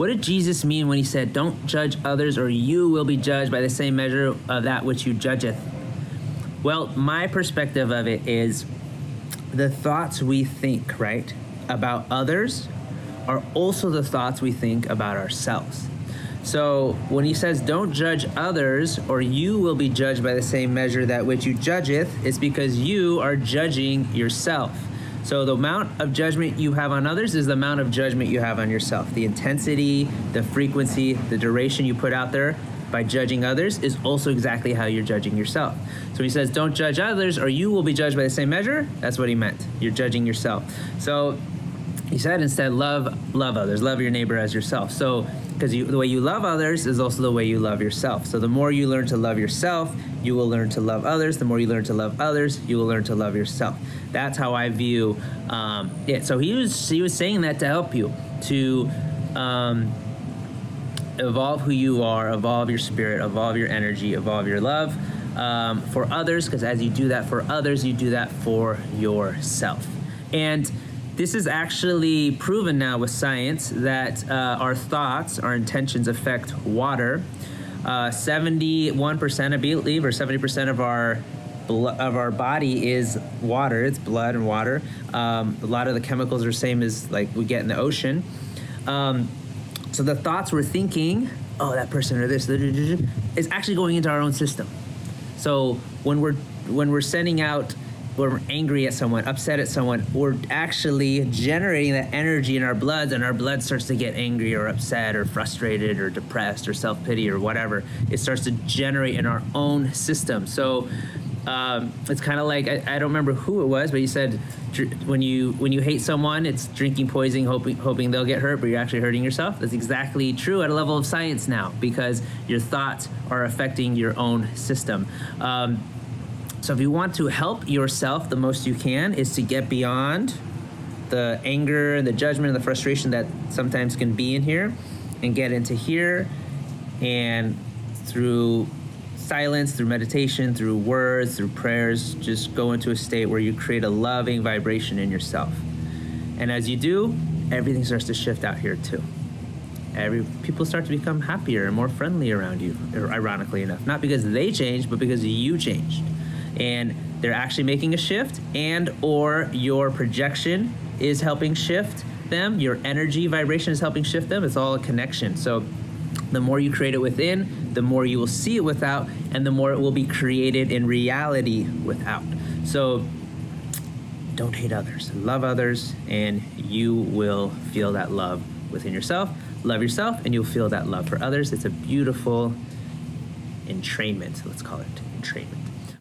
what did Jesus mean when he said, Don't judge others, or you will be judged by the same measure of that which you judgeth? Well, my perspective of it is the thoughts we think, right, about others are also the thoughts we think about ourselves. So when he says, Don't judge others, or you will be judged by the same measure that which you judgeth, it's because you are judging yourself. So the amount of judgment you have on others is the amount of judgment you have on yourself. The intensity, the frequency, the duration you put out there by judging others is also exactly how you're judging yourself. So he says, Don't judge others, or you will be judged by the same measure. That's what he meant. You're judging yourself. So he said instead, love love others, love your neighbor as yourself. So because the way you love others is also the way you love yourself. So the more you learn to love yourself, you will learn to love others. The more you learn to love others, you will learn to love yourself. That's how I view um, it. So he was he was saying that to help you to um, evolve who you are, evolve your spirit, evolve your energy, evolve your love um, for others. Because as you do that for others, you do that for yourself. And this is actually proven now with science that uh, our thoughts, our intentions affect water. Uh, 71%, I believe, or 70% of our of our body is water. It's blood and water. Um, a lot of the chemicals are same as like we get in the ocean. Um, so the thoughts we're thinking, oh, that person or this, is actually going into our own system. So when we're when we're sending out we're angry at someone, upset at someone, we're actually generating that energy in our blood, and our blood starts to get angry or upset or frustrated or depressed or self pity or whatever. It starts to generate in our own system. So um, it's kind of like I, I, don't remember who it was, but you said when you when you hate someone, it's drinking poison, hoping hoping they'll get hurt, but you're actually hurting yourself. That's exactly true at a level of science now because your thoughts are affecting your own system. Um, so if you want to help yourself the most you can is to get beyond the anger, and the judgment, and the frustration that sometimes can be in here and get into here and through silence, through meditation, through words, through prayers, just go into a state where you create a loving vibration in yourself. And as you do, everything starts to shift out here too. Every people start to become happier and more friendly around you, ironically enough. Not because they change, but because you changed and they're actually making a shift and or your projection is helping shift them your energy vibration is helping shift them it's all a connection. So the more you create it within the more you will see it without and the more it will be created in reality without. So don't hate others love others and you will feel that love within yourself. Love yourself and you'll feel that love for others. It's a beautiful entrainment let's call it entrainment